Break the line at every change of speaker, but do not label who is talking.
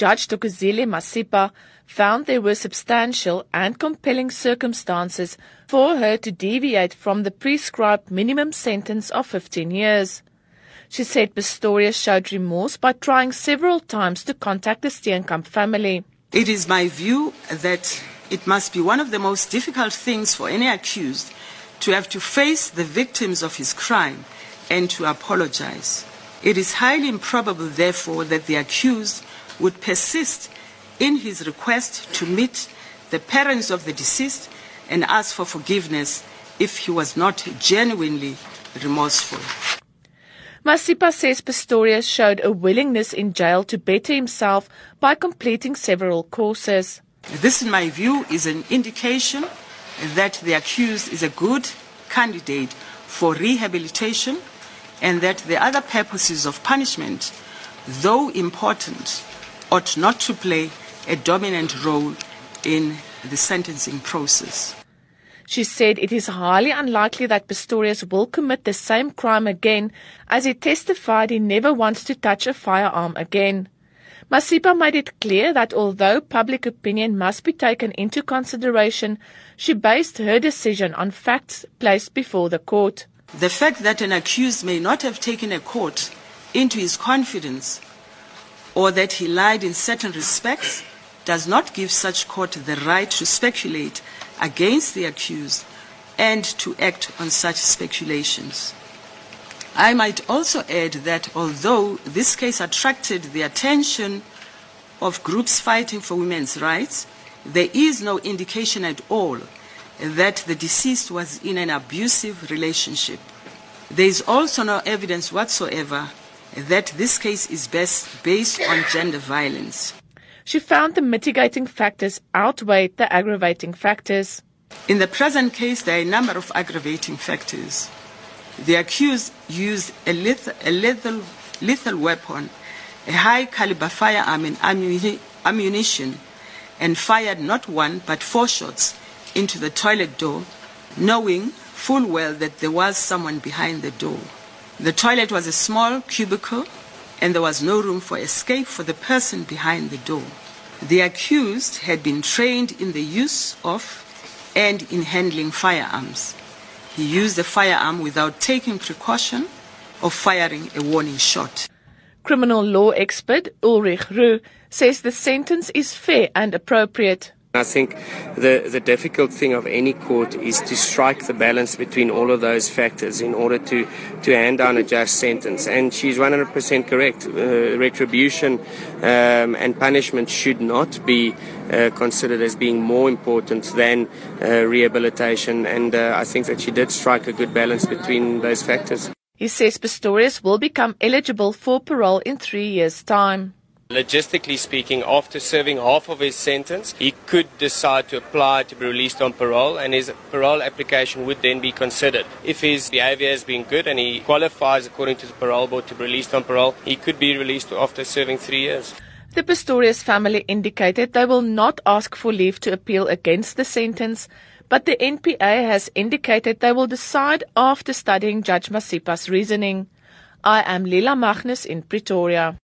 Judge Thokozile Masipa found there were substantial and compelling circumstances for her to deviate from the prescribed minimum sentence of 15 years. She said Pistorius showed remorse by trying several times to contact the Steenkamp family.
It is my view that it must be one of the most difficult things for any accused to have to face the victims of his crime and to apologize. It is highly improbable, therefore, that the accused would persist in his request to meet the parents of the deceased and ask for forgiveness if he was not genuinely remorseful.
Masipa says Pistorius showed a willingness in jail to better himself by completing several courses.
This, in my view, is an indication that the accused is a good candidate for rehabilitation and that the other purposes of punishment, though important, ought not to play a dominant role in the sentencing process.
She said it is highly unlikely that Pistorius will commit the same crime again, as he testified he never wants to touch a firearm again. Masipa made it clear that although public opinion must be taken into consideration, she based her decision on facts placed before the court.
The fact that an accused may not have taken a court into his confidence or that he lied in certain respects does not give such court the right to speculate against the accused and to act on such speculations. I might also add that although this case attracted the attention of groups fighting for women's rights, there is no indication at all that the deceased was in an abusive relationship. There is also no evidence whatsoever that this case is best based on gender violence.
She found the mitigating factors outweighed the aggravating factors.
In the present case, there are a number of aggravating factors. The accused used a lethal, a lethal, lethal weapon, a high caliber firearm and ammunition, and fired not one but four shots into the toilet door, knowing full well that there was someone behind the door. The toilet was a small cubicle, and there was no room for escape for the person behind the door. The accused had been trained in the use of and in handling firearms. He used the firearm without taking precaution of firing a warning shot.
Criminal law expert Ulrich Roux says the sentence is fair and appropriate.
I think the, the difficult thing of any court is to strike the balance between all of those factors in order to, to hand down a just sentence. And she's 100% correct. Uh, retribution um, and punishment should not be uh, considered as being more important than uh, rehabilitation. And uh, I think that she did strike a good balance between those factors.
He says Pistorius will become eligible for parole in three years' time.
Logistically speaking, after serving half of his sentence, he could decide to apply to be released on parole, and his parole application would then be considered. If his behavior has been good and he qualifies according to the parole board to be released on parole, he could be released after serving three years.
The Pistorius family indicated they will not ask for leave to appeal against the sentence, but the NPA has indicated they will decide after studying Judge Masipa's reasoning. I am Liela Magnus in Pretoria.